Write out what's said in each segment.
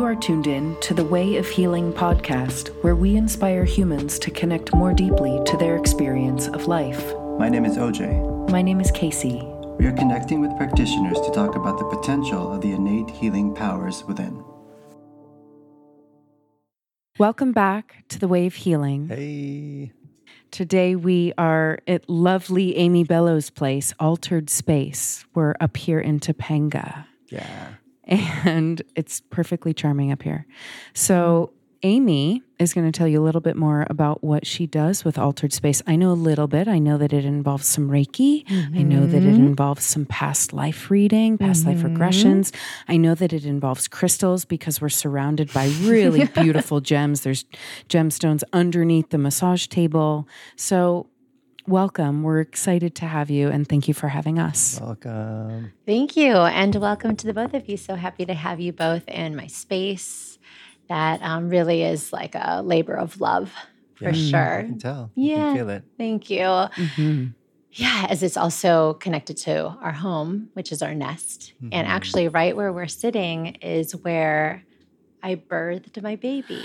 You are tuned in to the Way of Healing podcast, where we inspire humans to connect more deeply to their experience of life. My name is OJ. My name is Casey. We are connecting with practitioners to talk about the potential of the innate healing powers within. Welcome back to the Way of Healing. Hey. Today we are at lovely Aimee Bello's place, Altared Space. We're up here in Topanga. Yeah. And it's perfectly charming up here. So Aimee is going to tell you a little bit more about what she does with Altared Space. I know a little bit. I know that it involves some Reiki. Mm-hmm. I know that it Mm-hmm. involves some past life reading, past life Mhm. regressions. I know that it involves crystals because we're surrounded by really beautiful gems. There's gemstones underneath the massage table. So, welcome. We're excited to have you and thank you for having us. Welcome. Thank you, and welcome to the both of you. So happy to have you both in my space. That um, really is like a labor of love for Yeah, I sure. can tell. You Yeah. can feel it. Thank you. Mhm. Yeah, as it's also connected to our home, which is our nest. And Mhm. actually, right where we're sitting is where I birthed my baby.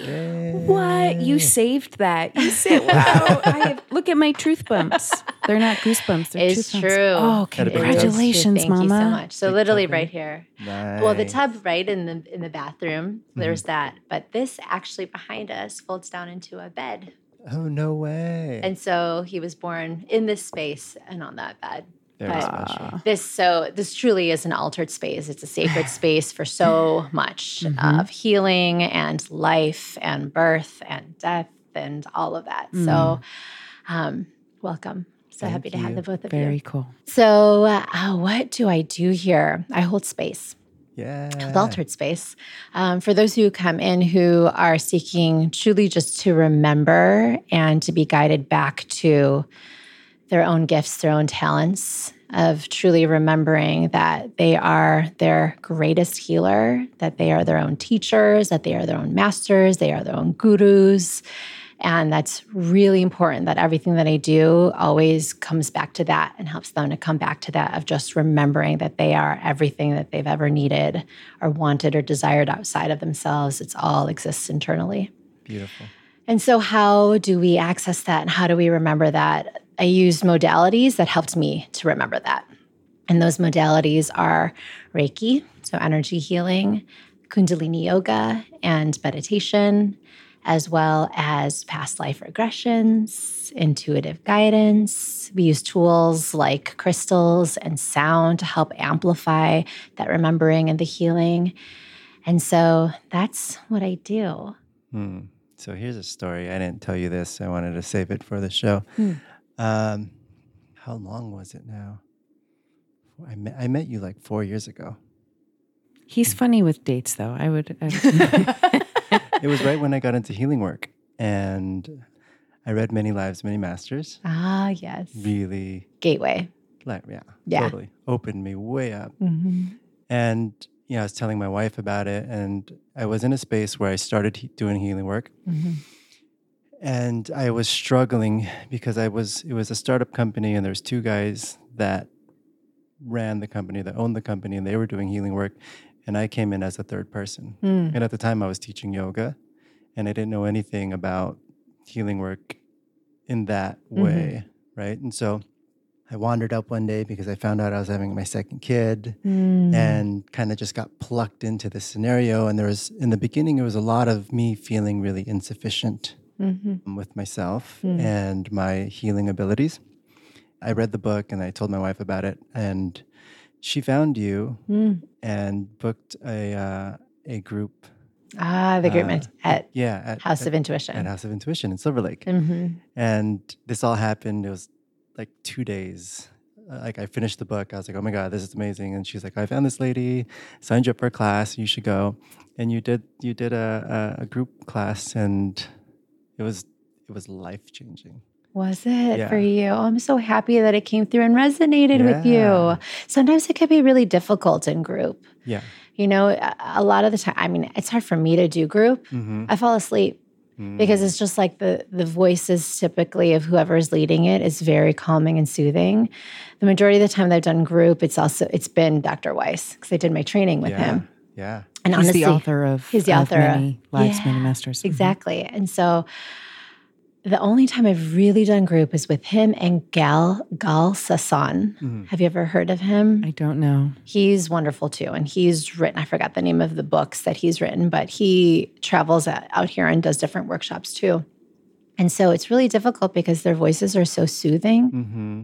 What? You saved that. You said, wow. I have, look at my truth bumps. They're not goosebumps. They're It's tooth bumps. true. Oh, Had a big tub. congratulations, Thank Mama. you so much. So Big literally tub, right? right here. Nice. Well, the tub right in the in the bathroom. There's Mm-hmm. that, but this actually behind us folds down into a bed. Oh, no way. And so he was born in this space and on that bed. Very but- special. This so this truly is an altered space. It's a sacred space for so much Mhm. of healing and life and birth and death and all of that. So, um, welcome. So Thank happy to have the both of Very you. Very cool. So, uh, what do I do here? I hold space Yeah. altered space. Um, for those who come in who are seeking truly just to remember and to be guided back to their own gifts, their own talents, of truly remembering that they are their greatest healer, that they are their own teachers, that they are their own masters, they are their own gurus. And that's really important that everything that I do always comes back to that and helps them to come back to that of just remembering that they are everything that they've ever needed or wanted or desired outside of themselves. It's all exists internally. Beautiful. And so, how do we access that and how do we remember that? I used modalities that helped me to remember that. And those modalities are Reiki, so energy healing, Kundalini yoga, and meditation, as well as past life regressions, intuitive guidance. We use tools like crystals and sound to help amplify that remembering and the healing. And so, that's what I do. Hmm. So here's a story. I didn't tell you this. I wanted to save it for the show. Hmm. Um, how long was it now? I met, I met you like four years ago. He's funny with dates, though. I would. I would It was right when I got into healing work, and I read Many Lives, Many Masters. Ah, yes. Really, Gateway. like, yeah, Yeah. totally opened me way up. Mm-hmm. And you know, I was telling my wife about it, and I was in a space where I started he- doing healing work, Mm-hmm. And I was struggling because I was it was a startup company, and there's two guys that ran the company, that owned the company, and they were doing healing work, and I came in as a third person. Mm. And at the time, I was teaching yoga, and I didn't know anything about healing work in that Mhm. way, right? And so I wandered up one day because I found out I was having my second kid Mm. and kind of just got plucked into this scenario. And there was, in the beginning, it was a lot of me feeling really insufficient Mhm. with myself Mm. and my healing abilities. I read the book and I told my wife about it, and she found you Mm. and booked a uh, a group. Ah, the group uh, at yeah, at, House at, of Intuition. at House of Intuition in Silver Lake. hmm And this all happened. It was like two days. Uh, Like I finished the book. I was like, "Oh my god, this is amazing!" And she's like, "I found this lady, signed you up for a class. You should go." And you did. You did a, a, a group class, and it was it was life changing. Was it Yeah. for you? Oh, I'm so happy that it came through and resonated with you. Sometimes it could be really difficult in group. Yeah. You know, a, a lot of the time, I mean, it's hard for me to do group. Mm-hmm. I fall asleep because it's just like the the voices typically of whoever is leading it is very calming and soothing. The majority of the time that I've done group, it's also it's been Dr. Weiss because I did my training with yeah. him. Yeah. And He's honestly, the author of he's the of author. many lives, Yeah, many masters. Mhm. Exactly. And so the only time I've really done group is with him and Gal Gal Sasson. Mhm. Have you ever heard of him? I don't know. He's wonderful too. And he's written, I forgot the name of the books that he's written, but he travels out here and does different workshops too. And so it's really difficult because their voices are so soothing. Mm-hmm.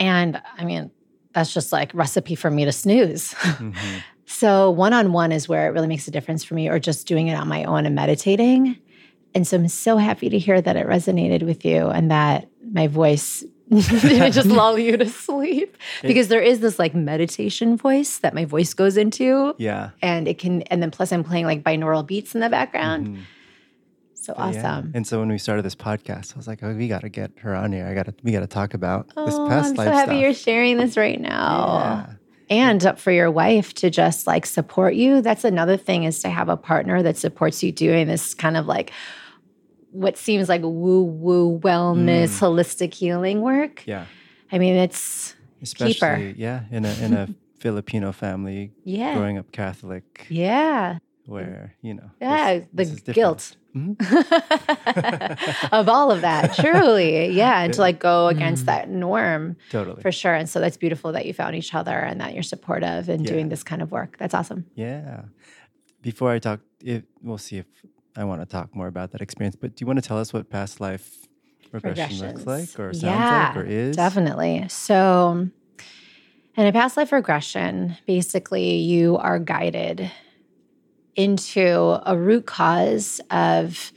And I mean, that's just like recipe for me to snooze. Mm-hmm. So one on one is where it really makes a difference for me, or just doing it on my own and meditating. And so I'm so happy to hear that it resonated with you and that my voice didn't just lull you to sleep. Because there is this like meditation voice that my voice goes into. Yeah. And it can, and then plus I'm playing like binaural beats in the background. Mhm. So But yeah. awesome. And so when we started this podcast, I was like, "Oh, we got to get her on here. I got to. We got to talk about this Oh, past I'm so happy stuff." you're sharing this right now. Yeah. And for your wife to just like support you. That's another thing is to have a partner that supports you doing this kind of like what seems like woo woo wellness mm. holistic healing work. Yeah. i mean it's Especially, Keeper. yeah, in a in a Filipino family, yeah. growing up Catholic, yeah where you know, yeah this- the this is different. guilt Mhm. of all of that truly yeah and to like go against Mm. that norm Totally. for sure and so that's beautiful that you found each other and that you're supportive in Yeah. doing this kind of work that's awesome Yeah. Before I talk, if we'll see if I want to talk more about that experience. But do you want to tell us what past life regression looks like, or sounds Yeah, like, or is? Definitely. So, in a past life regression, basically, you are guided into a root cause of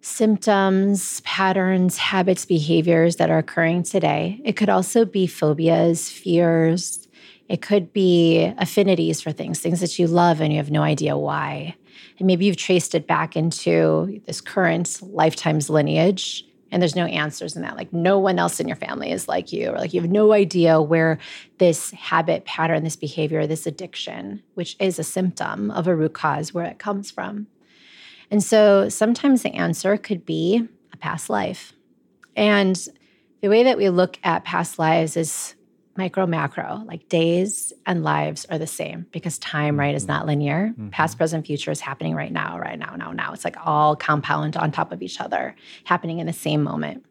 symptoms, patterns, habits, behaviors that are occurring today. It could also be phobias, fears. It could be affinities for things, things that you love and you have no idea why. And maybe you've traced it back into this current lifetime's lineage and there's no answers in that. Like no one else in your family is like you, or like you have no idea where this habit pattern, this behavior, this addiction, which is a symptom of a root cause, where it comes from. And so sometimes the answer could be a past life. And the way that we look at past lives is micro macro like days and lives are the same because time right is not mm-hmm. linear mm-hmm. past present future is happening right now right now now now it's like all compound on top of each other happening in the same moment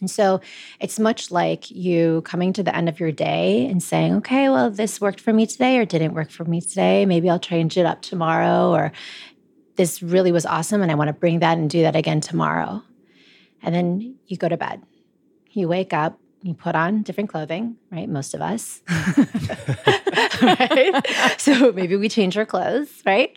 and so it's much like you coming to the end of your day and saying, okay, well, this worked for me today or didn't work for me today. Maybe I'll change it up tomorrow, or this really was awesome and I want to bring that and do that again tomorrow. And then you go to bed. You wake up, you put on different clothing, right? Most of us. right? So maybe we change our clothes, right?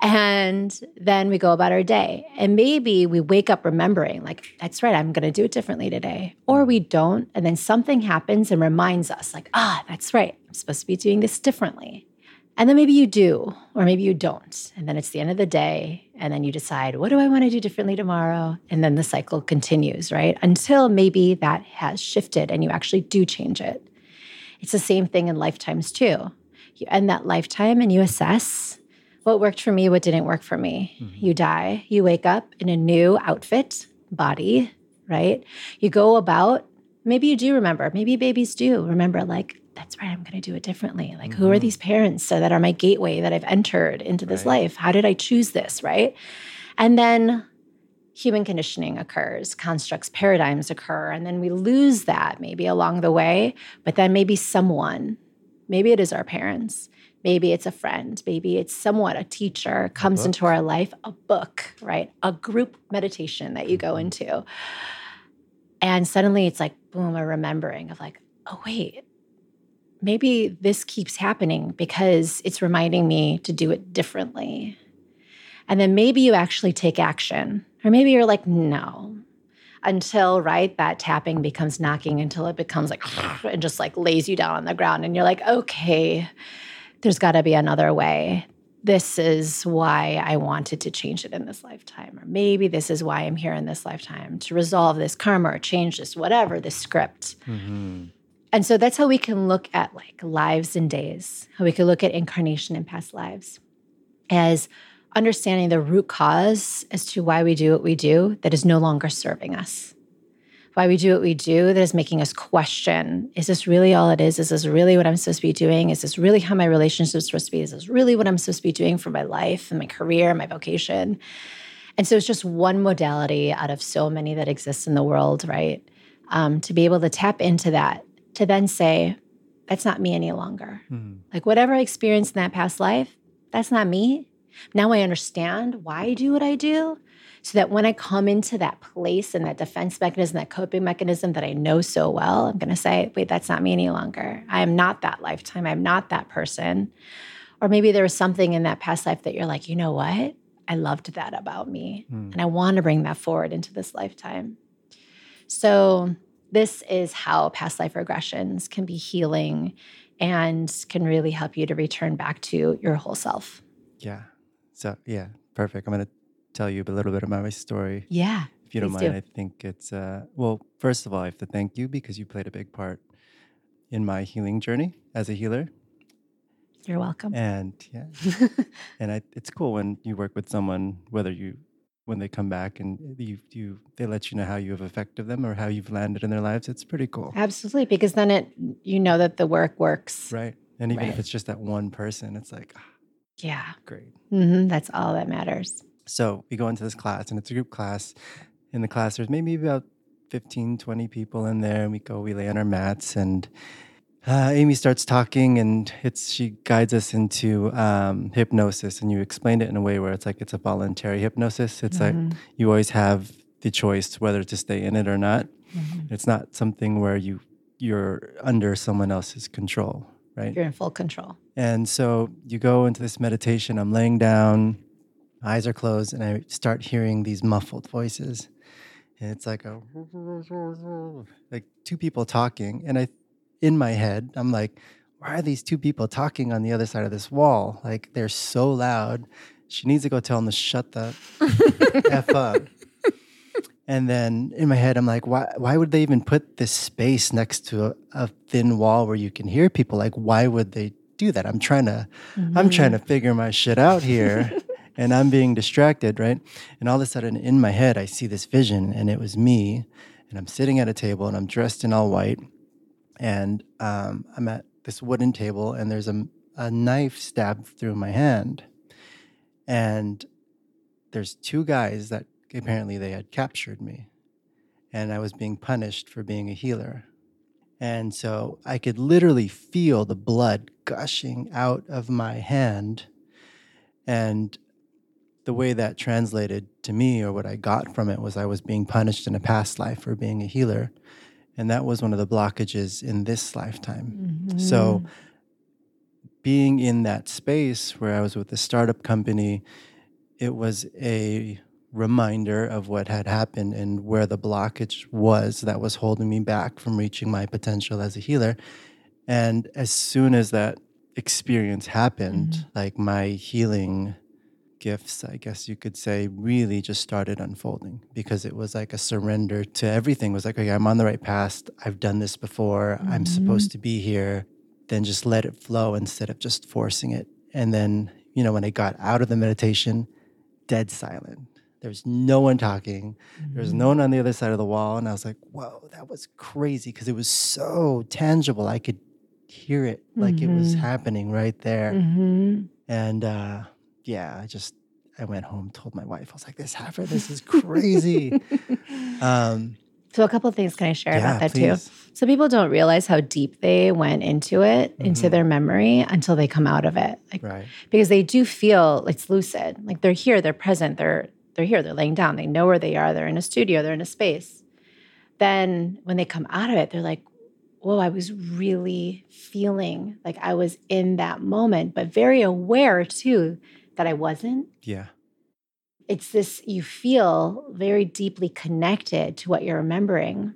And then we go about our day. And maybe we wake up remembering, like, that's right, I'm going to do it differently today. Or we don't. And then something happens and reminds us, like, ah, that's right, I'm supposed to be doing this differently. And then maybe you do, or maybe you don't. And then it's the end of the day. And then you decide, what do I want to do differently tomorrow? And then the cycle continues, right? Until maybe that has shifted and you actually do change it. It's the same thing in lifetimes too. You end that lifetime and you assess what worked for me, what didn't work for me. Mm-hmm. You die, you wake up in a new outfit, body, right? You go about, maybe you do remember, maybe babies do remember, like, that's right, I'm going to do it differently. Like, who are mm-hmm. these parents that are my gateway that I've entered into this Right. life? How did I choose this, right? And then human conditioning occurs, constructs, paradigms occur, and then we lose that maybe along the way. But then maybe someone, maybe it is our parents, maybe it's a friend, maybe it's somewhat a teacher comes book. into our life, a book, right? A group meditation that you go mm-hmm. into. And suddenly it's like, boom, a remembering of like, oh, wait, maybe this keeps happening because it's reminding me to do it differently. And then maybe you actually take action, or maybe you're like, no, until right that tapping becomes knocking until it becomes like and just like lays you down on the ground and you're like okay there's got to be another way. This is why i wanted to change it in this lifetime or maybe this is why i'm here in this lifetime to resolve this karma or change this whatever this script. Hmm and so that's how we can look at like lives and days, how we can look at incarnation and past lives as understanding the root cause as to why we do what we do that is no longer serving us. why we do what we do that is making us question is this really all it is? Is this really what I'm supposed to be doing? Is this really how my relationship is supposed to be? Is this really what I'm supposed to be doing for my life and my career, and my vocation? And so it's just one modality out of so many that exist in the world, right? Um, to be able to tap into that, to then say, that's not me any longer. Mhm. Like whatever I experienced in that past life, that's not me. Now I understand why I do what I do. So that when I come into that place and that defense mechanism, that coping mechanism that I know so well, I'm going to say, wait, that's not me any longer. I am not that lifetime. I'm not that person. Or maybe there was something in that past life that you're like, you know what? I loved that about me. Mm. And I want to bring that forward into this lifetime. So, this is how past life regressions can be healing and can really help you to return back to your whole self. Yeah. So yeah, perfect. I'm gonna tell you a little bit about my story. Yeah. If you don't mind, do. I think it's uh well, first of all, I have to thank you because you played a big part in my healing journey as a healer. You're welcome. And yeah. and I, it's cool when you work with someone, whether you when they come back and you you they let you know how you have affected them or how you've landed in their lives. It's pretty cool. Absolutely. Because then it, you know that the work works. Right. And even if it's just that one person, it's like ah, Yeah. great. hmm That's all that matters. So we go into this class and it's a group class. In the class, there's maybe about 15, 20 people in there. And we go, we lay on our mats and uh, Aimee starts talking and it's she guides us into um, hypnosis. And you explained it in a way where it's like it's a voluntary hypnosis. It's like Mhm. you always have the choice whether to stay in it or not. Mhm. It's not something where you you're under someone else's control, right? You're in full control. And so you go into this meditation. I'm laying down, eyes are closed, and I start hearing these muffled voices. And it's like a like two people talking. And I in my head, I'm like, why are these two people talking on the other side of this wall? Like they're so loud. She needs to go tell them to shut the F up. And then in my head, I'm like, why, why would they even put this space next to a, a thin wall where you can hear people? Like, why would they do that? I'm trying to, I'm trying to mm-hmm. figure my shit out here and I'm being distracted, right? And all of a sudden in my head, I see this vision and it was me and I'm sitting at a table and I'm dressed in all white and um, I'm at this wooden table and there's a, a knife stabbed through my hand. And there's two guys that apparently they had captured me and I was being punished for being a healer. And so I could literally feel the blood gushing out of my hand. And the way that translated to me, or what I got from it, was I was being punished in a past life for being a healer. And that was one of the blockages in this lifetime. Mm-hmm. So, being in that space where I was with a startup company, it was a reminder of what had happened and where the blockage was that was holding me back from reaching my potential as a healer. And as soon as that experience happened, like my healing gifts, I guess you could say, really just started unfolding because it was like a surrender to everything. It was like, okay, I'm on the right path. I've done this before. I'm supposed to be here. Then just let it flow instead of just forcing it. And then, you know, when I got out of the meditation, dead silent. There was no one talking. There was no one on the other side of the wall. And I was like, whoa, that was crazy because it was so tangible. I could hear it like it was Mhm. happening right there. hmm And uh, yeah, I just I went home, told my wife, I was like, "This happened. This is crazy." um, So, a couple of things can I share yeah, about that please. too? So, people don't realize how deep they went into it, into Mhm. their memory until they come out of it. Like, Right. because they do feel it's lucid. Like they're here, they're present, they're they're here, they're laying down, they know where they are, they're in a studio, they're in a space. Then when they come out of it, they're like, whoa, I was really feeling like I was in that moment, but very aware too that I wasn't. Yeah. It's this you feel very deeply connected to what you're remembering,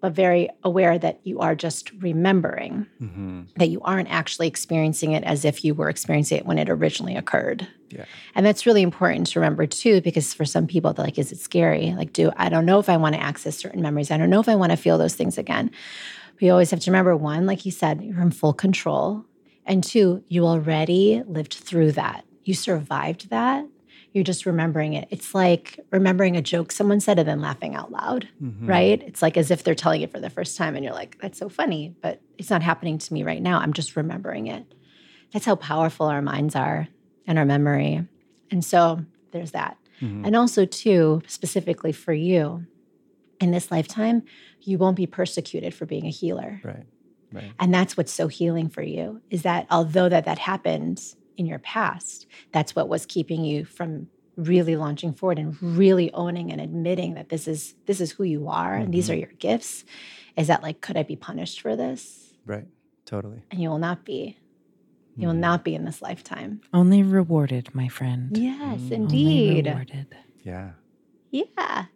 but very aware that you are just remembering hmm that you aren't actually experiencing it as if you were experiencing it when it originally occurred. Yeah. And that's really important to remember too, because for some people, they're like, is it scary? Like, do I don't know if I want to access certain memories. I don't know if I want to feel those things again. We always have to remember one, like you said, you're in full control. And two, you already lived through that. You survived that. You're just remembering it. It's like remembering a joke someone said and then laughing out loud, Mhm. right? It's like as if they're telling it for the first time and you're like, that's so funny, but it's not happening to me right now. I'm just remembering it. That's how powerful our minds are and our memory. And so there's that. Mhm. And also, too, specifically for you, in this lifetime, you won't be persecuted for being a healer. Right. Right. And that's what's so healing for you is that although that that happened in your past, that's what was keeping you from really launching forward and really owning and admitting that this is this is who you are and these Mhm. are your gifts. Is that like could I be punished for this? Right. Totally. And you will not be. You will Mhm. not be in this lifetime. Only rewarded, my friend. Yes, Mm. Only indeed. rewarded. Yeah. Yeah.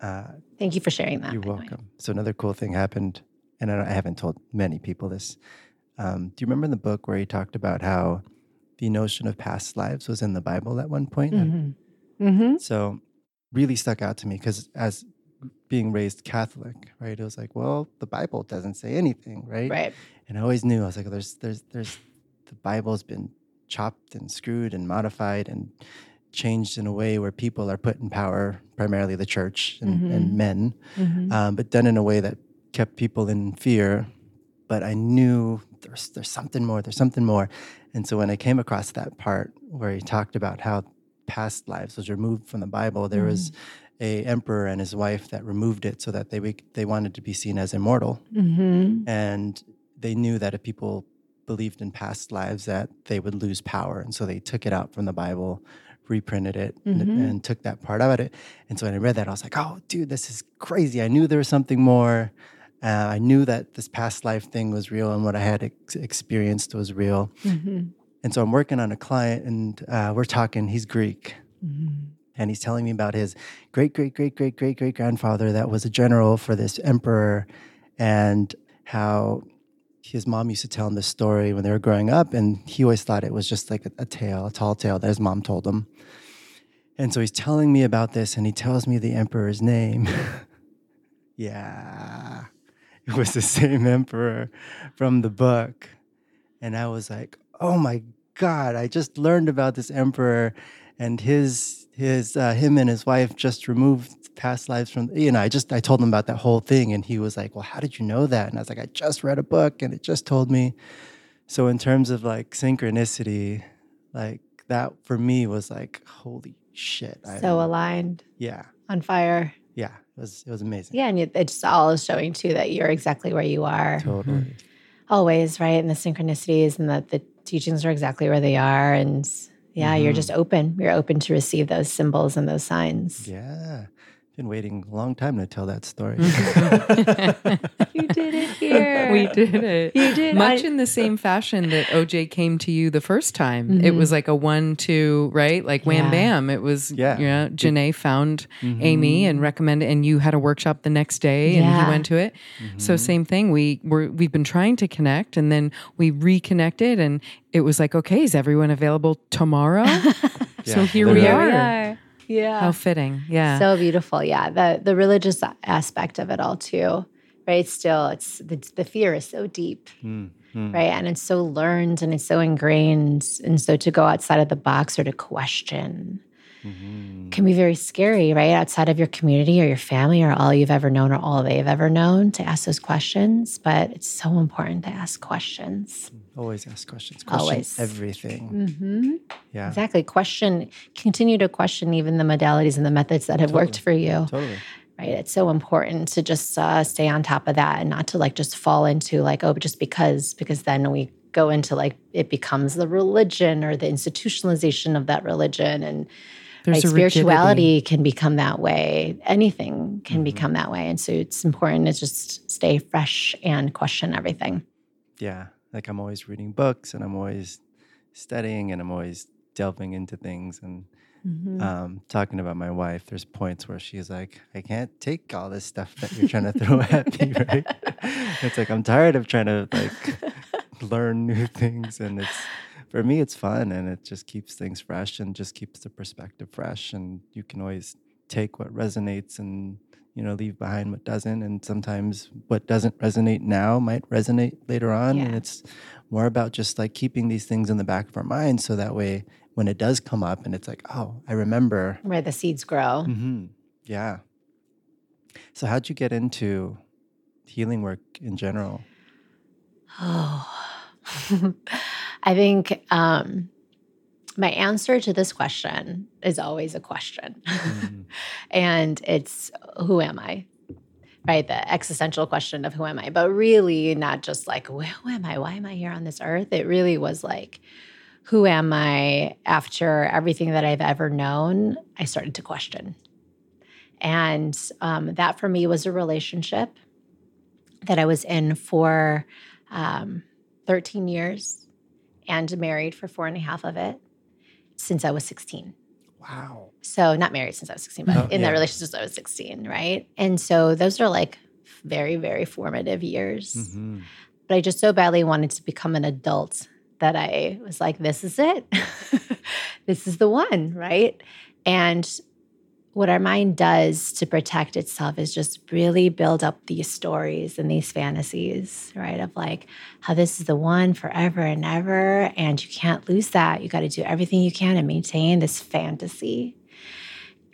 Uh, Thank you for sharing that. You're by way. welcome. So another cool thing happened, and I, don't- I haven't told many people this. Um, do you remember in the book where he talked about how the notion of past lives was in the Bible at one point? And Mhm. Mhm. So really stuck out to me because as being raised Catholic, right, it was like, well, the Bible doesn't say anything, right? Right. And I always knew I was like, there's, there's, there's, the Bible's been chopped and screwed and modified and changed in a way where people are put in power, primarily the church and, Mhm. and men Mhm. um, but done in a way that kept people in fear. But I knew there's there's something more. There's something more. And so when I came across that part where he talked about how past lives was removed from the Bible, there was a emperor and his wife that removed it so that they they wanted to be seen as immortal, Mhm. and they knew that if people believed in past lives, that they would lose power, and so they took it out from the Bible. Reprinted it and, Mhm. and took that part out of it. And so when I read that, I was like, oh, dude, this is crazy. I knew there was something more. Uh, I knew that this past life thing was real and what I had ex- experienced was real. Mhm. And so I'm working on a client and uh, we're talking, he's Greek. Mhm. And he's telling me about his great, great, great, great, great, great grandfather that was a general for this emperor and how his mom used to tell him this story when they were growing up. And he always thought it was just like a, a tale, a tall tale that his mom told him. And so he's telling me about this and he tells me the emperor's name. yeah, it was the same emperor from the book. And I was like, oh my God, I just learned about this emperor and his his uh, him and his wife just removed past lives from you know I just I told him about that whole thing and he was like well how did you know that? And I was like I just read a book and it just told me. So in terms of like synchronicity like that for me was like holy shit So aligned, yeah. On fire. yeah it was it was amazing Yeah, and it- it's all showing too that you're exactly where you are totally always, right? And the synchronicities and that the teachings are exactly where they are. And yeah, you're Mhm. just open. You're open to receive those symbols and those signs. yeah been waiting a long time to tell that story You did it here. we did it. You did. Much I- in the same fashion that OJ came to you the first time. It Mhm. was like a one, two, right? Like wham Yeah. bam. It was, Yeah. you know, Janae found Aimee Mhm. and recommended, and you had a workshop the next day and Yeah. he went to it. So Mhm. same thing. We were, we've been trying to connect and then we reconnected and it was like, okay, is everyone available tomorrow? so Yeah, here we literally. are. Yeah. How fitting. Yeah. So beautiful. Yeah. The the religious aspect of it all too. Right. Still, it's the, the fear is so deep. Mm, mm. right? And it's so learned and it's so ingrained. And so to go outside of the box or to question Mhm. can be very scary, right? Outside of your community or your family or all you've ever known or all they've ever known to ask those questions. But it's so important to ask questions. Always ask questions. Question Always. everything. Mm-hmm. Yeah. Exactly. Question, continue to question even the modalities and the methods that have worked for you. Totally. right? It's so important to just uh, stay on top of that and not to like just fall into like, oh, but just because, because then we go into like it becomes the religion or the institutionalization of that religion and right, a rigidity. spirituality can become that way. Anything can Mhm. become that way, and so it's important to just stay fresh and question everything. Yeah. Like I'm always reading books and I'm always studying and I'm always delving into things and Mhm. um, talking about my wife. There's points where she's like, I can't take all this stuff that you're trying to throw at me, right? It's like I'm tired of trying to like learn new things and it's for me it's fun and it just keeps things fresh and just keeps the perspective fresh and you can always take what resonates and you know leave behind what doesn't and sometimes what doesn't resonate now might resonate later on and it's more about just like keeping these things in the back of our mind so that way when it does come up and it's like, oh, I remember. Where the seeds grow. hmm Yeah. So, how'd you get into healing work in general? Oh, I think um, my answer to this question is always a question. Mhm. and it's who am I? Right? The existential question of who am I? But really, not just like, who am I? Why am I here on this earth? It really was like, who am I after everything that I've ever known? I started to question. And um, that for me was a relationship that I was in for um, 13 years and married for four and a half of it since I was 16. Wow. So not married since I was 16, but Oh, in yeah. that relationship since I was 16, right? And so those are like very, very formative years. hmm But I just so badly wanted to become an adult that I was like, this is it. this is the one, right? And what our mind does to protect itself is just really build up these stories and these fantasies, right? Of like how this is the one forever and ever. And you can't lose that. You got to do everything you can to maintain this fantasy.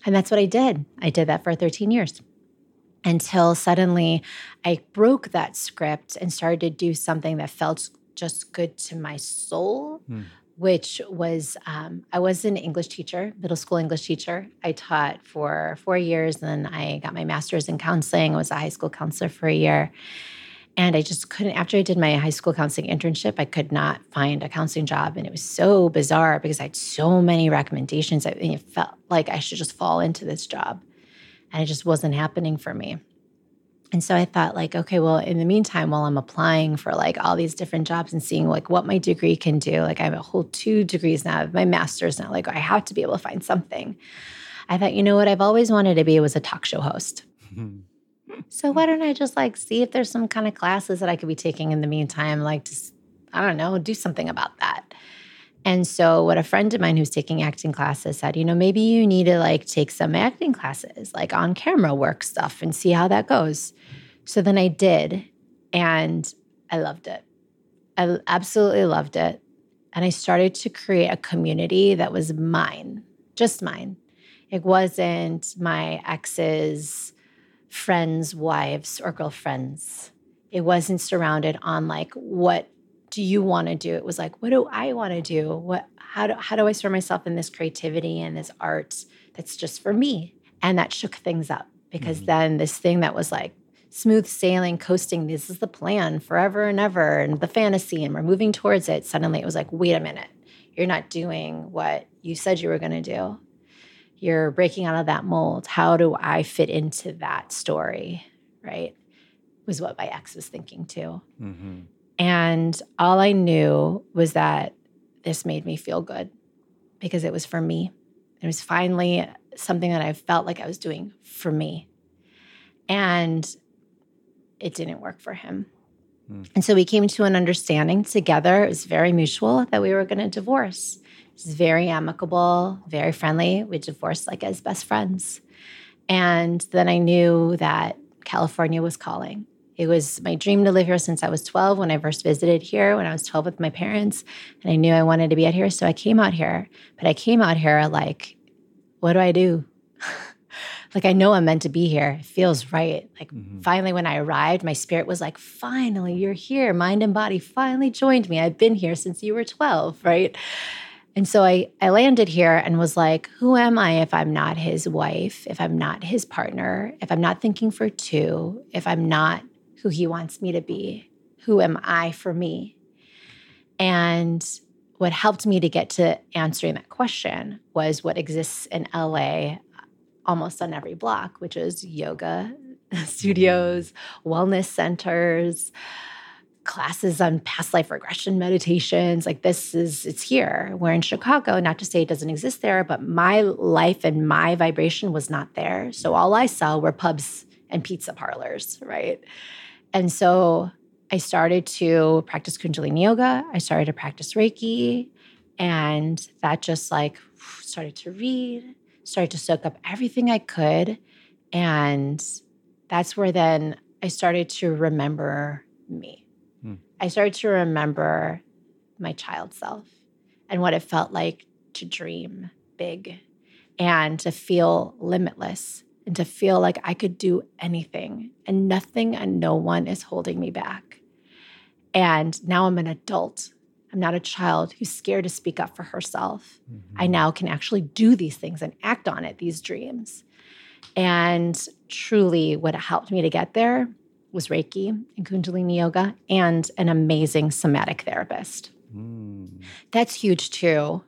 And that's what I did. I did that for 13 years until suddenly I broke that script and started to do something that felt just good to my soul, Hmm. Which was um, I was an English teacher, middle school English teacher. I taught for four years, and then I got my master's in counseling. I was a high school counselor for a year. And I just couldn't, after I did my high school counseling internship, I could not find a counseling job. And it was so bizarre because I had so many recommendations. I, it felt like I should just fall into this job. And it just wasn't happening for me. And so I thought, like, okay, well, in the meantime, while I'm applying for like all these different jobs and seeing like what my degree can do, like I have a whole two degrees now, my master's now, like I have to be able to find something. I thought, you know what, I've always wanted to be was a talk show host. So why don't I just like see if there's some kind of classes that I could be taking in the meantime, like just, I don't know, do something about that. And so what a friend of mine who's taking acting classes said, you know, maybe you need to like take some acting classes, like on camera work stuff and see how that goes. So then I did and I loved it. I absolutely loved it. And I started to create a community that was mine, just mine. It wasn't my ex's friends' wives or girlfriends. It wasn't surrounded on like what do you want to do? It was like what do I want to do? What how do how do I surround myself in this creativity and this art that's just for me? And that shook things up because then this thing that was like smooth sailing, coasting, this is the plan forever and ever, and the fantasy, and we're moving towards it. Suddenly it was like, wait a minute, you're not doing what you said you were going to do. You're breaking out of that mold. How do I fit into that story? Right? Was what my ex was thinking too. hmm And all I knew was that this made me feel good because it was for me. It was finally something that I felt like I was doing for me. And it didn't work for him. Mm. And so we came to an understanding together. It was very mutual that we were going to divorce. It was very amicable, very friendly. We divorced like as best friends. And then I knew that California was calling. It was my dream to live here since I was 12 when I first visited here, when I was 12 with my parents. And I knew I wanted to be out here. So I came out here. But I came out here like, what do I do? like, I know I'm meant to be here. It feels right. Like, Mhm. finally, when I arrived, my spirit was like, finally, you're here. Mind and body finally joined me. I've been here since you were 12, right? And so I, I landed here and was like, who am I if I'm not his wife, if I'm not his partner, if I'm not thinking for two, if I'm not who he wants me to be? Who am I for me? And what helped me to get to answering that question was what exists in LA almost on every block, which is yoga studios, wellness centers, classes on past life regression meditations. Like this is, it's here. We're in Chicago, not to say it doesn't exist there, but my life and my vibration was not there. So all I saw were pubs and pizza parlors, right? And so I started to practice Kundalini yoga. I started to practice Reiki. And that just like started to read, started to soak up everything I could. And that's where then I started to remember me. Hmm. I started to remember my child self and what it felt like to dream big and to feel limitless and to feel like I could do anything and nothing and no one is holding me back. And now I'm an adult. I'm not a child who's scared to speak up for herself. Mm-hmm. I now can actually do these things and act on it, these dreams. And truly, what helped me to get there was Reiki and Kundalini Yoga and an amazing somatic therapist. Mm. That's huge too.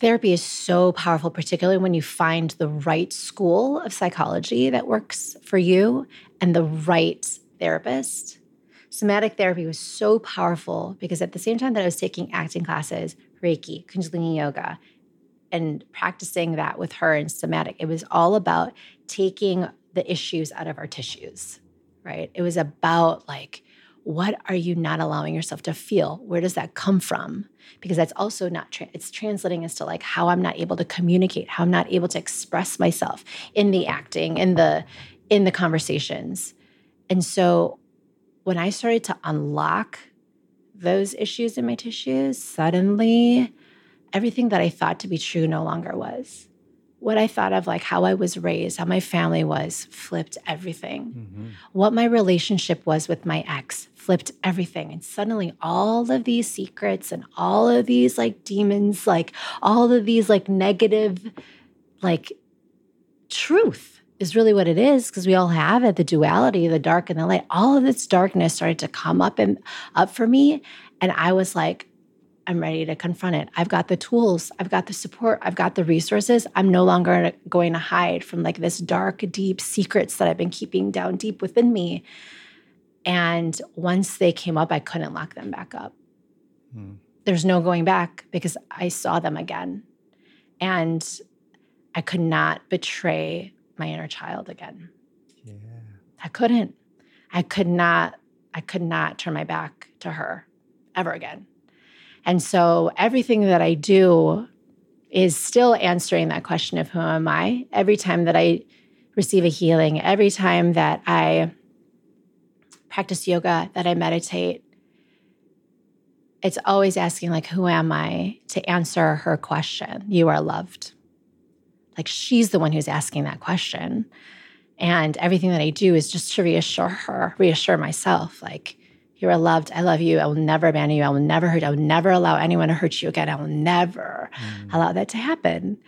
Therapy is so powerful, particularly when you find the right school of psychology that works for you and the right therapist. Somatic therapy was so powerful because at the same time that I was taking acting classes, Reiki, Kundalini Yoga, and practicing that with her in somatic, it was all about taking the issues out of our tissues, right? It was about like, what are you not allowing yourself to feel? Where does that come from? Because that's also not, tra- it's translating as to like how I'm not able to communicate, how I'm not able to express myself in the acting, in the, in the conversations. And so when I started to unlock those issues in my tissues, suddenly everything that I thought to be true no longer was what I thought of like how I was raised, how my family was, flipped everything. Mm-hmm. What my relationship was with my ex flipped everything. And suddenly all of these secrets and all of these like demons, like all of these like negative, like truth is really what it is because we all have it the duality the dark and the light all of this darkness started to come up and up for me and i was like I'm ready to confront it. I've got the tools, I've got the support, I've got the resources. I'm no longer going to hide from like this dark, deep secrets that I've been keeping down deep within me. And once they came up, I couldn't lock them back up. Hmm. There's no going back because I saw them again. And I could not betray my inner child again. Yeah. I couldn't. I could not, I could not turn my back to her ever again. And so everything that I do is still answering that question of who am I? Every time that I receive a healing, every time that I practice yoga, that I meditate, it's always asking, like, who am I to answer her question? You are loved. Like, she's the one who's asking that question. And everything that I do is just to reassure her, reassure myself, like, you are loved. I love you. I will never abandon you. I will never hurt. I will never allow anyone to hurt you again. I will never mm. allow that to happen.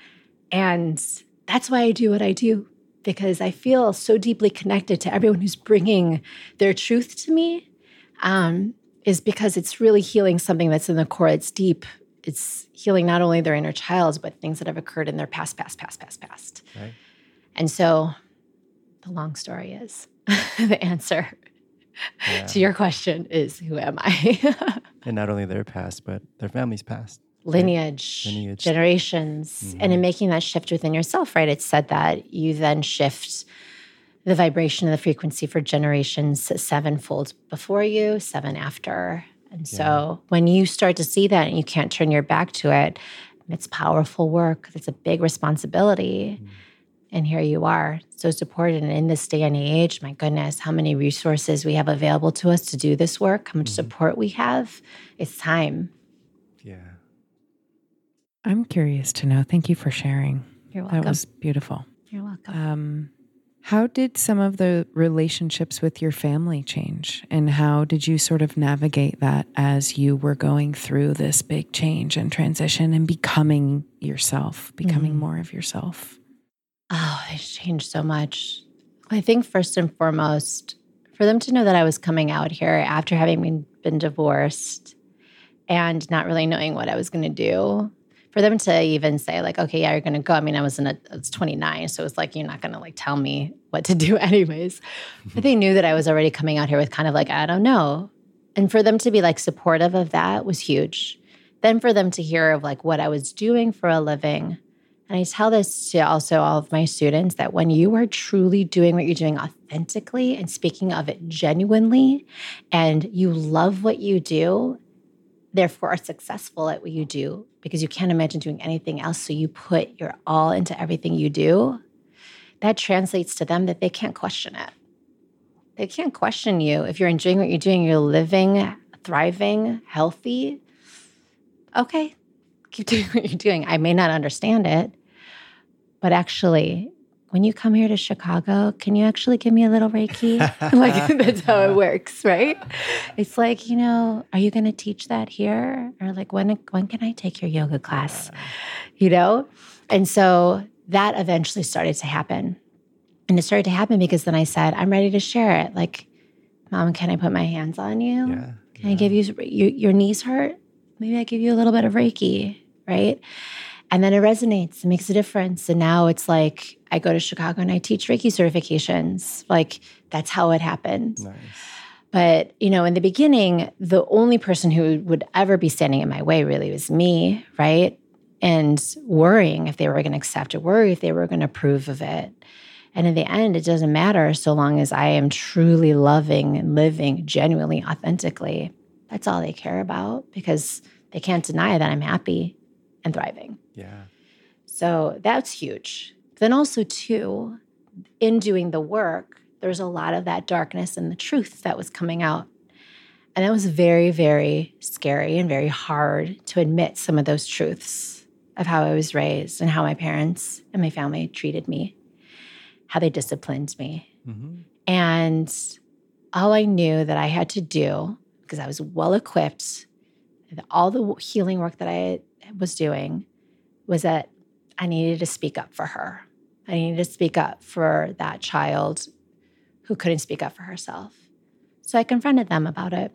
And that's why I do what I do because I feel so deeply connected to everyone who's bringing their truth to me. Um, is because it's really healing something that's in the core. It's deep. It's healing not only their inner child, but things that have occurred in their past, past, past, past, past. Right. And so, the long story is the answer yeah. to your question is who am I? and not only their past, but their family's past. Lineage, right? Lineage. generations. Mm-hmm. And in making that shift within yourself, right? It said that you then shift the vibration of the frequency for generations sevenfold before you, seven after. And yeah. so when you start to see that and you can't turn your back to it, it's powerful work. It's a big responsibility. Mm. And here you are, so supported. And in this day and age, my goodness, how many resources we have available to us to do this work, how much mm-hmm. support we have. It's time. Yeah. I'm curious to know. Thank you for sharing. You're welcome. That was beautiful. You're welcome. Um, how did some of the relationships with your family change? And how did you sort of navigate that as you were going through this big change and transition and becoming yourself, becoming mm-hmm. more of yourself? Oh, it's changed so much. I think first and foremost, for them to know that I was coming out here after having been, been divorced and not really knowing what I was going to do, for them to even say like, okay, yeah, you're going to go. I mean, I was in a, I was 29, so it's like you're not going to like tell me what to do, anyways. but they knew that I was already coming out here with kind of like, I don't know, and for them to be like supportive of that was huge. Then for them to hear of like what I was doing for a living and I tell this to also all of my students that when you are truly doing what you're doing authentically and speaking of it genuinely, and you love what you do, therefore are successful at what you do because you can't imagine doing anything else. So you put your all into everything you do. That translates to them that they can't question it. They can't question you. If you're enjoying what you're doing, you're living, thriving, healthy. Okay, keep doing what you're doing. I may not understand it, but actually, when you come here to Chicago, can you actually give me a little Reiki? like that's how it works, right? It's like, you know, are you going to teach that here or like when when can I take your yoga class? You know? And so that eventually started to happen. And it started to happen because then I said, I'm ready to share it. Like, mom, can I put my hands on you? Yeah. Can I give you your, your knees hurt? Maybe I give you a little bit of Reiki, right? And then it resonates, it makes a difference. And now it's like I go to Chicago and I teach Reiki certifications. Like that's how it happened. Nice. But, you know, in the beginning, the only person who would ever be standing in my way really was me, right? And worrying if they were going to accept it, worry if they were going to approve of it. And in the end, it doesn't matter so long as I am truly loving and living genuinely, authentically. That's all they care about because they can't deny that I'm happy and thriving. Yeah. So that's huge. Then also, too, in doing the work, there's a lot of that darkness and the truth that was coming out. And that was very, very scary and very hard to admit some of those truths of how I was raised and how my parents and my family treated me, how they disciplined me. Mm-hmm. And all I knew that I had to do, because I was well equipped, all the healing work that I was doing was that I needed to speak up for her. I needed to speak up for that child who couldn't speak up for herself. So I confronted them about it.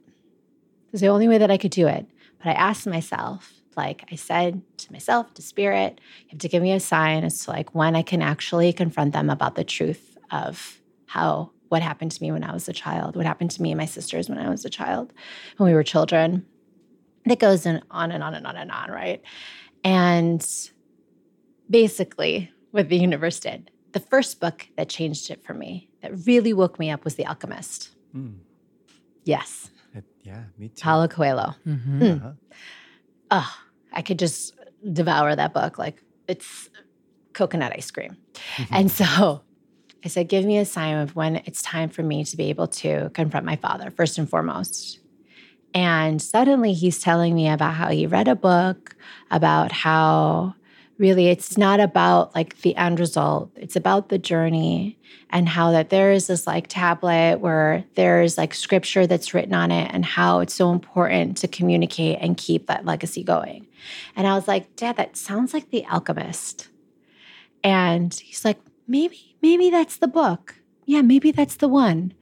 It was the only way that I could do it. But I asked myself, like I said to myself, to spirit, you have to give me a sign as to like when I can actually confront them about the truth of how what happened to me when I was a child, what happened to me and my sisters when I was a child, when we were children. It goes on and on and on and on, right? And basically, what the universe did, the first book that changed it for me, that really woke me up, was The Alchemist. Mm. Yes, It- yeah, me too. Paulo Coelho. Mhm. Mm. Uh-huh. Oh, I could just devour that book like it's coconut ice cream. and so I said, give me a sign of when it's time for me to be able to confront my father, first and foremost. And suddenly he's telling me about how he read a book about how really it's not about like the end result, it's about the journey and how that there is this like tablet where there's like scripture that's written on it and how it's so important to communicate and keep that legacy going. And I was like, Dad, that sounds like The Alchemist. And he's like, maybe, maybe that's the book. Yeah, maybe that's the one.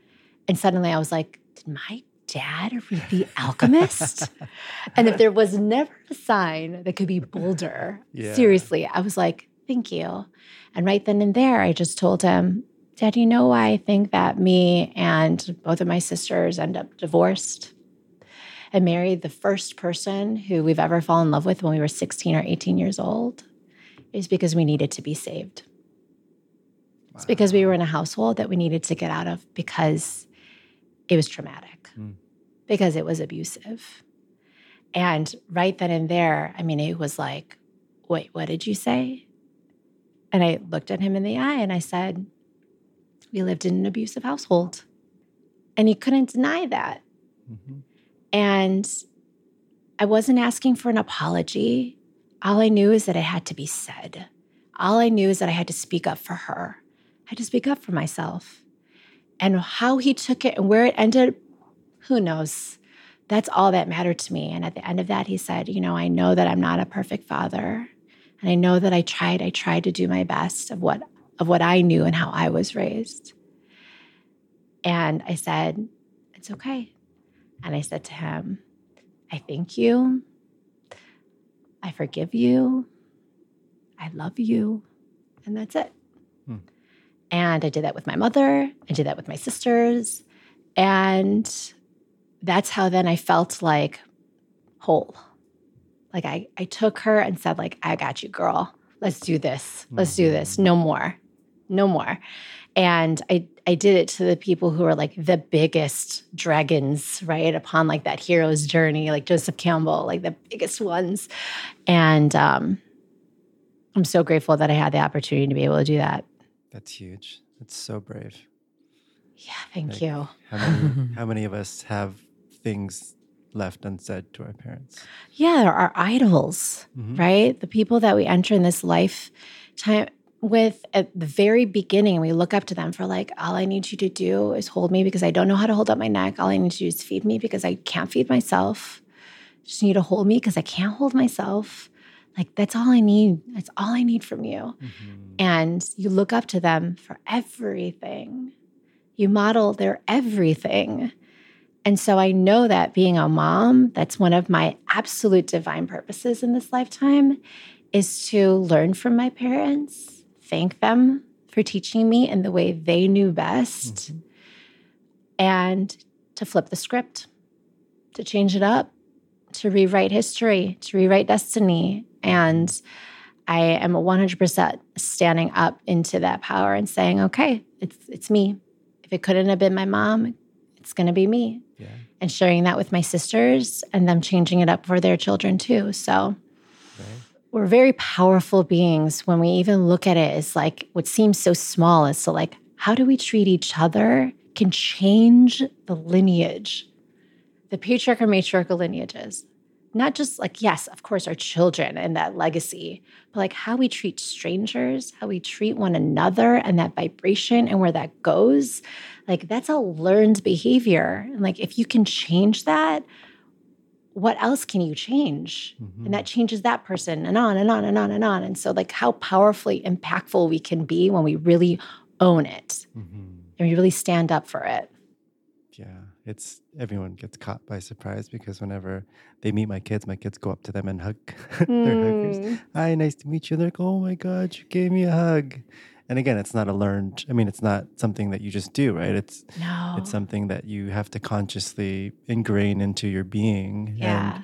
And suddenly I was like, did my dad or read The Alchemist? and if there was never a sign that could be bolder, Yeah. seriously, I was like, thank you. And right then and there, I just told him, Dad, you know why I think that me and both of my sisters end up divorced? I married the first person who we've ever fallen in love with when we were 16 or 18 years old is because we needed to be saved. It's because we were in a household that we needed to get out of because it was traumatic, Mm. Because it was abusive. And right then and there, I mean, it was like, wait, what did you say? And I looked at him in the eye and I said, we lived in an abusive household. And he couldn't deny that. Mhm. And I wasn't asking for an apology. All I knew is that it had to be said. All I knew is that I had to speak up for her. I had to speak up for myself. And how he took it and where it ended, who knows? That's all that mattered to me. And at the end of that, he said, You know, I know that I'm not a perfect father. And I know that I tried, I tried to do my best of what of what I knew and how I was raised. And I said, It's okay. And I said to him, I thank you. I forgive you. I love you. And that's it. Hmm. And I did that with my mother. I did that with my sisters. And that's how then I felt like whole. Like I, I took her and said, like, I got you, girl. Let's do this. Let's do this. No more. No more. And I I did it to the people who are like the biggest dragons, right? Upon like that hero's journey, like Joseph Campbell, like the biggest ones. And um, I'm so grateful that I had the opportunity to be able to do that. That's huge. That's so brave. Yeah, thank Like, you. How many, how many of us have things left unsaid to our parents? Yeah, our idols, Mhm. right? The people that we enter in this lifetime with at the very beginning, we look up to them for like, all I need you to do is hold me because I don't know how to hold up my neck. All I need to do is feed me because I can't feed myself. Just need to hold me because I can't hold myself. Like that's all I need. That's all I need from you. Mhm. And you look up to them for everything. You model their everything. And so I know that being a mom, that's one of my absolute divine purposes in this lifetime is to learn from my parents, thank them for teaching me in the way they knew best, Mhm. and to flip the script, to change it up, to rewrite history, to rewrite destiny. And I am 100% standing up into that power and saying, okay, it's, it's me. If it couldn't have been my mom, it's going to be me. Yeah. And sharing that with my sisters and them changing it up for their children too. So Right. we're very powerful beings when we even look at it as like what seems so small as to like, how do we treat each other can change the lineage, the patriarchal matriarchal lineages. Not just like, yes, of course, our children and that legacy, but like how we treat strangers, how we treat one another, and that vibration and where that goes. Like, that's a learned behavior. And like, if you can change that, what else can you change? Mhm. And that changes that person and on and on and on and on. And so, like, how powerfully impactful we can be when we really own it Mhm. and we really stand up for it. It's everyone gets caught by surprise because whenever they meet my kids, my kids go up to them and hug. They're huggers. Mm. Hi, nice to meet you. They're like, oh my god, you gave me a hug. And again, it's not a learned. I mean, it's not something that you just do, right? It's No. it's something that you have to consciously ingrain into your being. yeah.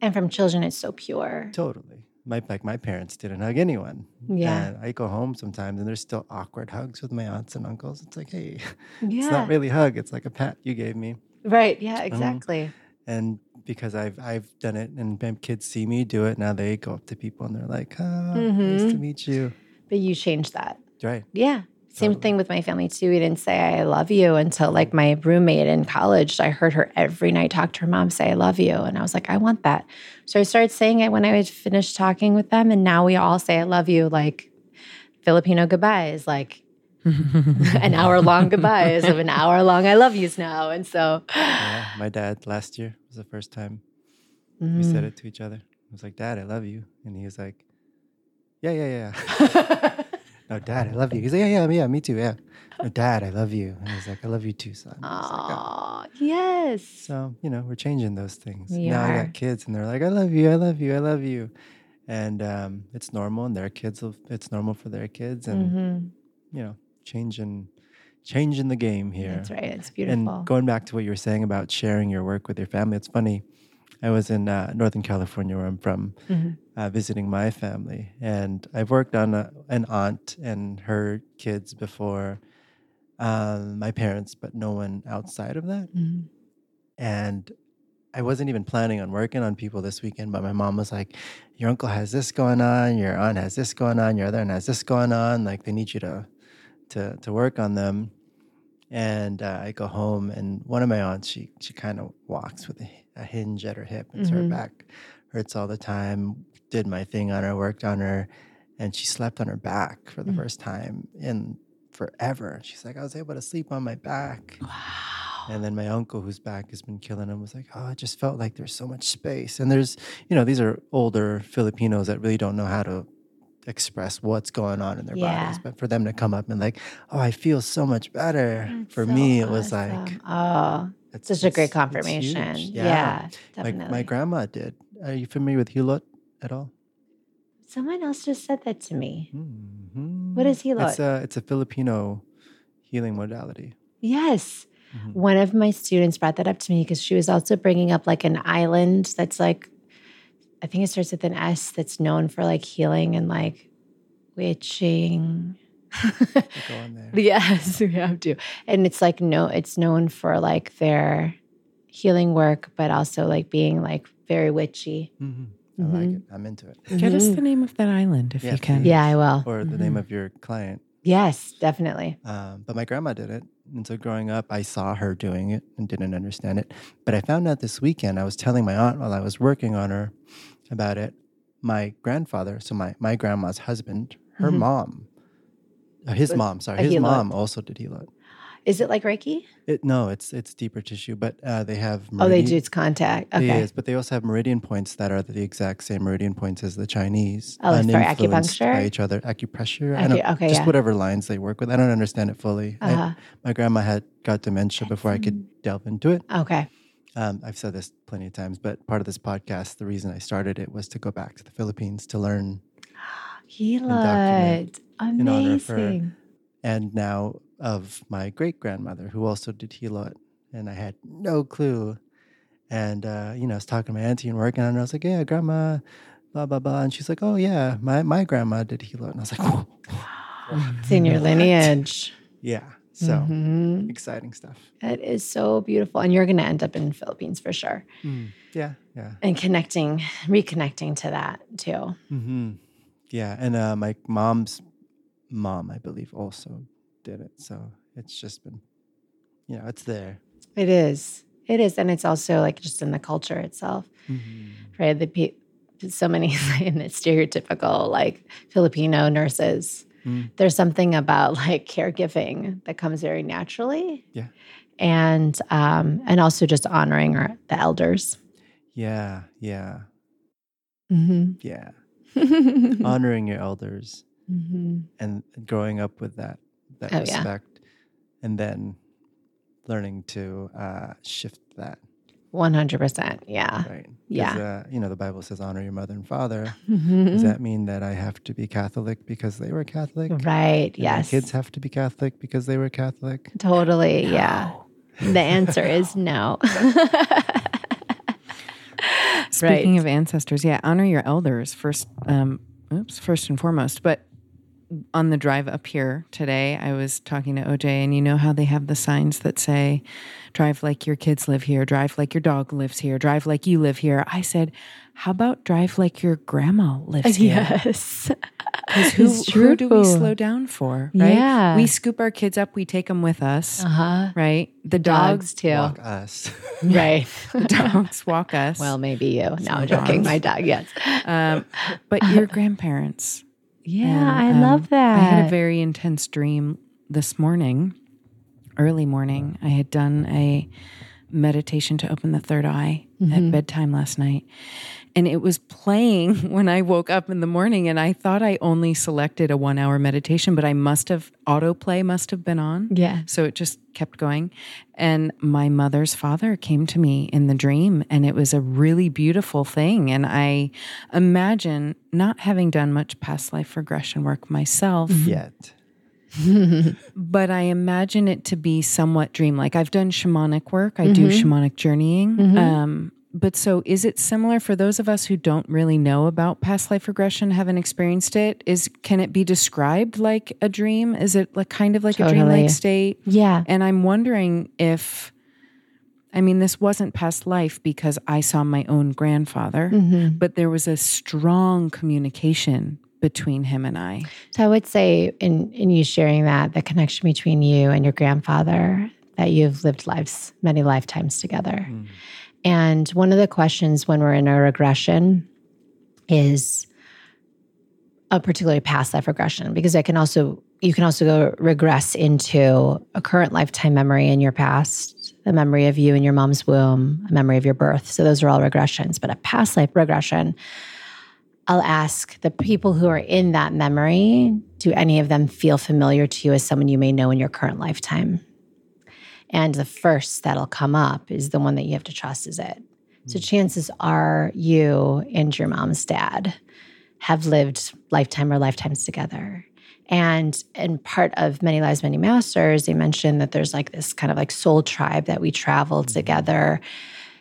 And from children, it's so pure. Totally. My like my parents didn't hug anyone. Yeah. And I go home sometimes and there's still awkward hugs with my aunts and uncles. It's like, hey, Yeah. it's not really a hug. It's like a pat you gave me. right. Yeah, exactly. and because I've I've done it and kids see me do it now they go up to people and they're like oh, nice to Mhm. meet you But you changed that. right Yeah. Same thing with my family too. We didn't say I love you until like my roommate in college. I heard her every night talk to her mom say I love you. And I was like, I want that. So I started saying it when I was finished talking with them. And now we all say I love you like Filipino goodbyes, like an hour long goodbyes of an hour long I love yous now. And so yeah my dad last year was the first time we said Mm. it to each other I was like dad I love you and he was like yeah yeah yeah no dad I love you he's like yeah yeah yeah me too yeah no dad I love you and he's like I love you too son was like, "Oh." Yes. So, you know, we're changing those things. We now I got kids and they're like, I love you, I love you, I love you. And um, it's normal and their kids will it's normal for their kids and Mhm. you know, changing changing the game here. That's right. It's beautiful. And going back to what you were saying about sharing your work with your family, it's funny. I was in uh, Northern California, where I'm from, Mhm. uh, visiting my family, and I've worked on a, an aunt and her kids before, um, my parents, but no one outside of that Mhm. and I wasn't even planning on working on people this weekend, but my mom was like, Your uncle has this going on, your aunt has this going on, your other aunt has this going on. Like they need you to to to work on them. And uh, I go home and one of my aunts, she she kind of walks with a, a hinge at her hip and so her back hurts all the time. Did my thing on her, worked on her, and she slept on her back for the Mm. first time in forever. She's like, I was able to sleep on my back. Wow. And then my uncle, whose back has been killing him, was like, "Oh, it just felt like there's so much space." And there's, you know, these are older Filipinos that really don't know how to express what's going on in their Yeah. bodies. But for them to come up and like, "Oh, I feel so much better." That's for so me, it was like, oh, it's, such a great confirmation. Yeah, My, definitely. my grandma did. Are you familiar with Hilot at all? Someone else just said that to me. Mhm. What is Hilot? It's a it's a Filipino healing modality. Yes. Mhm. One of my students brought that up to me because she was also bringing up like an island that's like, I think it starts with an S that's known for like healing and like witching. Go on there. yes, we have to. And it's like, no, it's known for like their healing work, but also like being like very witchy. Mhm. I like Mhm. it. I'm into it. Get us Mhm. the name of that island if Yeah, you can. Yeah, I will. Or the name Mhm. of your client. Yes, definitely. Um, but my grandma did it, And so growing up, I saw her doing it and didn't understand it. But I found out this weekend, I was telling my aunt while I was working on her about it. My grandfather, so my, my grandma's husband, her Mhm. mom, his Was mom, sorry, his hilot. mom also did hilot. Is it like Reiki? It no, it's it's deeper tissue, but uh, they have Oh, they do. It's contact. Okay. is, but they also have meridian points that are the exact same meridian points as the Chinese. Oh, like for acupuncture? By each other, acupressure. I Acu- don't, okay, just yeah. whatever lines they work with. I don't understand it fully. Uh-huh. my grandma had got dementia before I could delve into it. Okay. Um, I've said this plenty of times, but part of this podcast, the reason I started it was to go back to the Philippines to learn, Hilot. document in honor of her. Amazing. and now of my great grandmother who also did hilot, and I had no clue. And uh, you know, I was talking to my auntie and working on it. And I was like, "Yeah, grandma, blah blah blah," and she's like, "Oh yeah, my my grandma did hilot," and I was like, "Whoa." It's in your lineage. Yeah, so Mhm. exciting stuff. It is so beautiful. And you're going to end up in the Philippines for sure. Yeah, yeah. And connecting, reconnecting to that too. hmm Yeah, and uh, my mom's mom, I believe, also did it. So it's just been, you know, it's there. It is. It is. And it's also like just in the culture itself, right? The pe- so many in the stereotypical like Filipino nurses. Mm. There's something about like caregiving that comes very naturally. Yeah. And um, and also just honoring our, the elders. Yeah, yeah, Mm-hmm. yeah. Mm-hmm. Honoring your elders and growing up with that that Oh, yeah. respect, and then learning to uh, shift that. 100%. Yeah. Right. Yeah. Uh, you know, the Bible says, "Honor your mother and father." Does that mean that I have to be Catholic because they were Catholic? Right. Yes. kids have to be Catholic because they were Catholic. Totally. Yeah. The answer is no. Speaking Right. of ancestors, yeah, honor your elders first. Um, oops, first and foremost. But on the drive up here today, I was talking to OJ, and you know how they have the signs that say, "Drive like your kids live here," "Drive like your dog lives here," "Drive like you live here." I said, "How about drive like your grandma lives here?" Yes. who, It's who do we slow down for? Right? Yeah. We scoop our kids up, we take them with us. Uh huh. Right? The Dogs dogs, too. Walk us. Right. the dogs walk us. well, maybe you. No, I'm joking. dogs. My dog, yes. um, but your grandparents. Yeah, And, I um, love that. I had a very intense dream this morning, early morning. I had done a meditation to open the third eye Mm-hmm. at bedtime last night. And it was playing when I woke up in the morning. And I thought I only selected a one hour meditation, but I must have, autoplay must have been on. yeah. So it just kept going. And my mother's father came to me in the dream, and it was a really beautiful thing. And I imagine not having done much past life regression work myself, mm-hmm. Yet. but I imagine it to be somewhat dreamlike. I've done shamanic work, I do mm-hmm. shamanic journeying. Mm-hmm. Um, but so is it similar for those of us who don't really know about past life regression, haven't experienced it? Is can it be described like a dream? Is it like kind of like a Totally. dreamlike state? Yeah. And I'm wondering if, I mean, this wasn't past life because I saw my own grandfather, Mm-hmm. but there was a strong communication between him and I. So I would say, in in you sharing that, the connection between you and your grandfather, that you've lived lives, many lifetimes together. And one of the questions when we're in a regression is a particularly past life regression, because I can also you can also go regress into a current lifetime memory in your past, a memory of you in your mom's womb, a memory of your birth. So those are all regressions. But a past life regression, I'll ask the people who are in that memory, do any of them feel familiar to you as someone you may know in your current lifetime? And the first that'll come up is the one that you have to trust is it. So hmm. chances are you and your mom's dad have lived lifetime or lifetimes together. And and part of Many Lives, Many Masters, they mentioned that there's like this kind of like soul tribe that we travel hmm. together.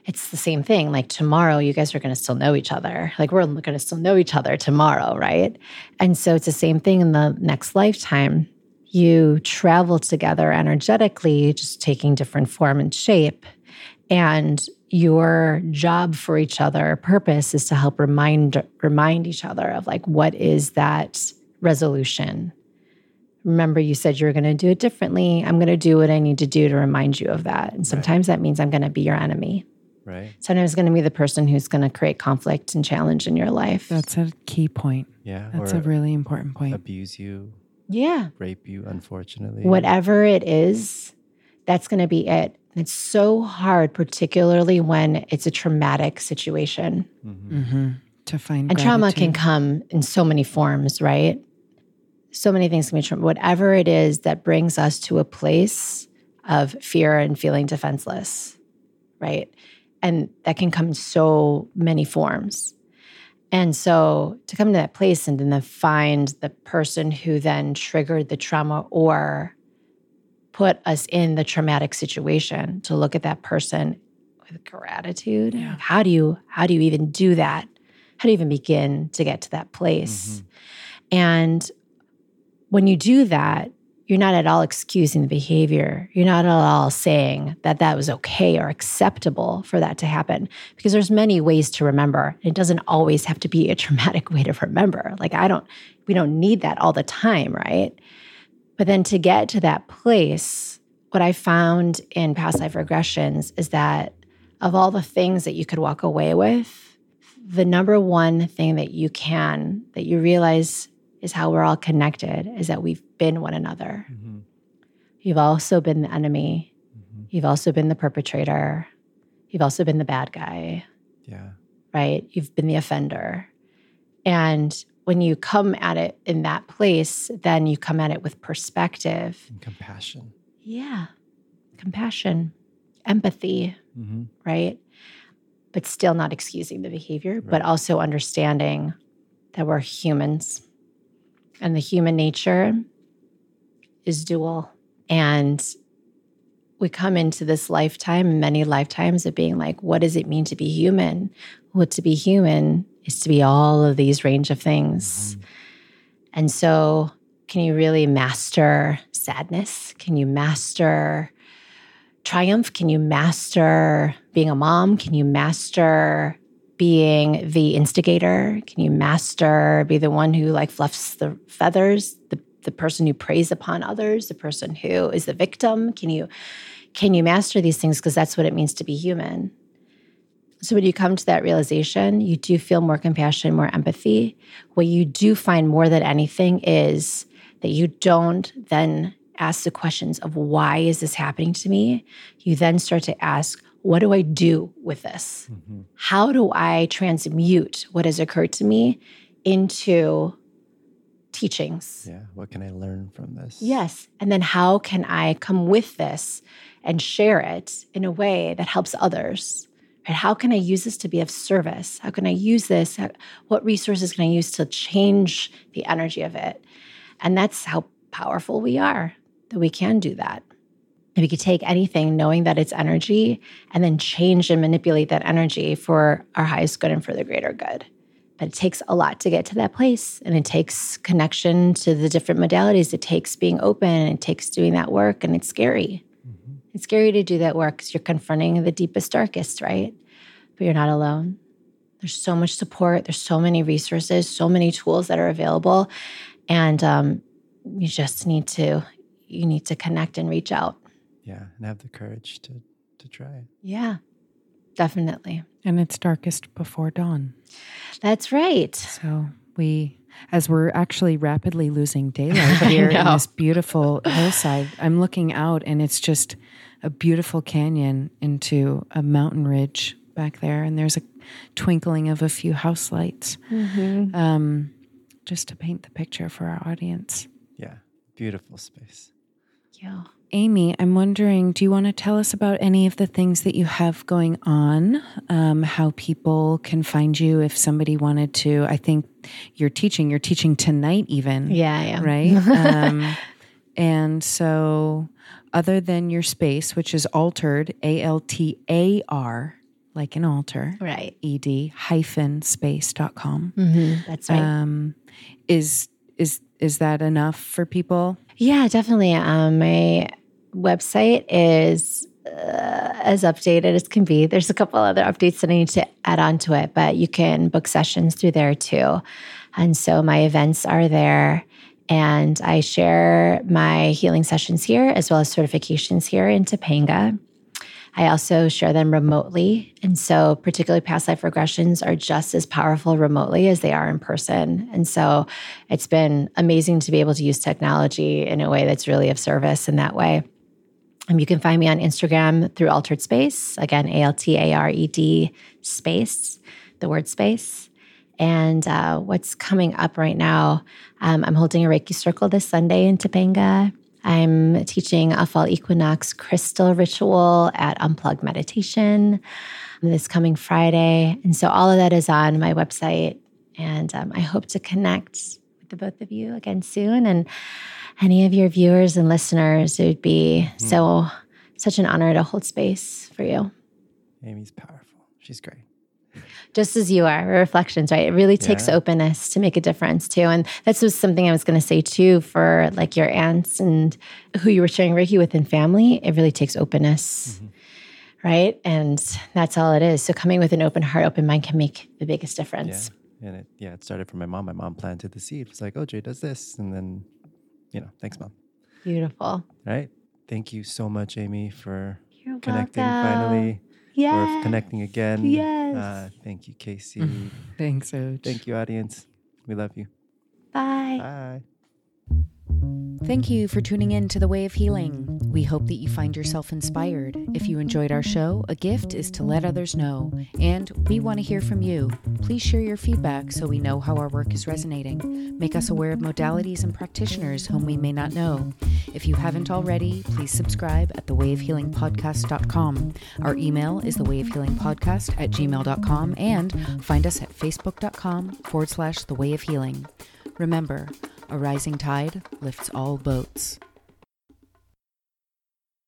It's the same thing. Like tomorrow, you guys are going to still know each other. Like we're going to still know each other tomorrow, right? And so it's the same thing in the next lifetime. You travel together energetically, just taking different form and shape. And your job for each other, purpose is to help remind remind each other of like what is that resolution, remember you said you were going to do it differently. I'm going to do what I need to do to remind you of that. And sometimes that means I'm going to be your enemy. Right. Sometimes it's going to be the person who's going to create conflict and challenge in your life. That's a key point. Yeah. That's a really important point. abuse you, yeah. rape you, unfortunately. Whatever it is, that's going to be it. It's so hard, particularly when it's a traumatic situation. Mhm. hmm To find And trauma can come in so many forms, right? So many things can be trauma. Whatever it is that brings us to a place of fear and feeling defenseless, right? And that can come in so many forms. And so to come to that place and then find the person who then triggered the trauma or put us in the traumatic situation to look at that person with gratitude. Yeah. How do you how do you even do that? How do you even begin to get to that place? Mm-hmm. And when you do that, you're not at all excusing the behavior. You're not at all saying that that was okay or acceptable for that to happen because there's many ways to remember. It doesn't always have to be a traumatic way to remember. Like I don't we don't need that all the time, right? But then to get to that place, what I found in past life regressions is that of all the things that you could walk away with, the number one thing that you can, that you realize is how we're all connected, is that we've been one another. Mhm. You've also been the enemy. Mhm. You've also been the perpetrator. You've also been the bad guy, Yeah. right? You've been the offender. And when you come at it in that place, then you come at it with perspective. And compassion. Yeah. Compassion, empathy, hmm right? But still not excusing the behavior, but also understanding that we're humans and the human nature is dual. And we come into this lifetime, many lifetimes of being like, what does it mean to be human? Well, to be human is to be all of these range of things. Mm-hmm. And so, can you really master sadness? Can you master triumph? Can you master being a mom? Can you master being the instigator? Can you master be the one who like fluffs the feathers, the the person who preys upon others, the person who is the victim? Can you can you master these things because that's what it means to be human? So when you come to that realization, you do feel more compassion, more empathy. What you do find more than anything is that you don't then ask the questions of why is this happening to me? You then start to ask, what do I do with this? hmm How do I transmute what has occurred to me into teachings? Yeah. What can I learn from this? Yes. And then how can I come with this and share it in a way that helps others? Right? How can I use this to be of service? How can I use this? What resources can I use to change the energy of it? And that's how powerful we are that we can do that. And we could take anything knowing that it's energy and then change and manipulate that energy for our highest good and for the greater good. But it takes a lot to get to that place. And it takes connection to the different modalities. It takes being open and it takes doing that work. And it's scary. Mhm. It's scary to do that work because you're confronting the deepest, darkest, right? But you're not alone. There's so much support. There's so many resources, so many tools that are available. And um, you just need to, you need to connect and reach out. Yeah. And have the courage to to try it. Yeah, definitely. And it's darkest before dawn. That's right. So we, as we're actually rapidly losing daylight here in this beautiful hillside, I'm looking out and it's just a beautiful canyon into a mountain ridge back there. And there's a twinkling of a few house lights. Um, just to paint the picture for our audience. Yeah. Beautiful space. Yeah. Aimee, I'm wondering, do you want to tell us about any of the things that you have going on? Um, how people can find you if somebody wanted to? I think you're teaching. You're teaching tonight, even. Yeah, yeah. Right. um, and so, other than your space, which is Altared, A L T A R, like an altar, Right. ed hyphen space.com. Mm-hmm. That's right. Um, is is is that enough for people? Yeah, definitely. Um, my website is uh, as updated as can be. There's a couple other updates that I need to add on to it, but you can book sessions through there too. And so my events are there. And I share my healing sessions here as well as certifications here in Topanga. I also share them remotely. And so, particularly past life regressions are just as powerful remotely as they are in person. And so, it's been amazing to be able to use technology in a way that's really of service in that way. Um, you can find me on Instagram through Altared Space. Again, A L T A R E D space, the word space. And uh, what's coming up right now, um, I'm holding a Reiki circle this Sunday in Topanga. I'm teaching a fall equinox crystal ritual at Unplugged Meditation this coming Friday. And so all of that is on my website. And um, I hope to connect the both of you again soon. And any of your viewers and listeners, it would be mm. so, such an honor to hold space for you. Aimee's powerful. She's great just as you are, reflections, right? It really takes yeah. openness to make a difference too. And that's was something I was going to say too for like your aunts and who you were sharing Reiki with in family. It really takes openness. Mm-hmm. Right. And that's all it is. So coming with an open heart, open mind can make the biggest difference. Yeah. And it, yeah, it started from my mom. My mom planted the seed. It was like, oh, Jay does this. And then, you know, thanks, mom. Beautiful. Right. Thank you so much, Aimee, for You're connecting welcome. finally yeah. for connecting again. Yes. Uh, thank you, Casey. Thanks, Oj. Thank you, audience. We love you. Bye. Bye. Thank you for tuning in to The Way of Healing. We hope that you find yourself inspired. If you enjoyed our show, a gift is to let others know. And we want to hear from you. Please share your feedback so we know how our work is resonating. Make us aware of modalities and practitioners whom we may not know. If you haven't already, please subscribe at thewayofhealingpodcast.com. Our email is thewayofhealingpodcast at gmail.com and find us at facebook.com forward slash the way of healing. Remember, a rising tide lifts all boats.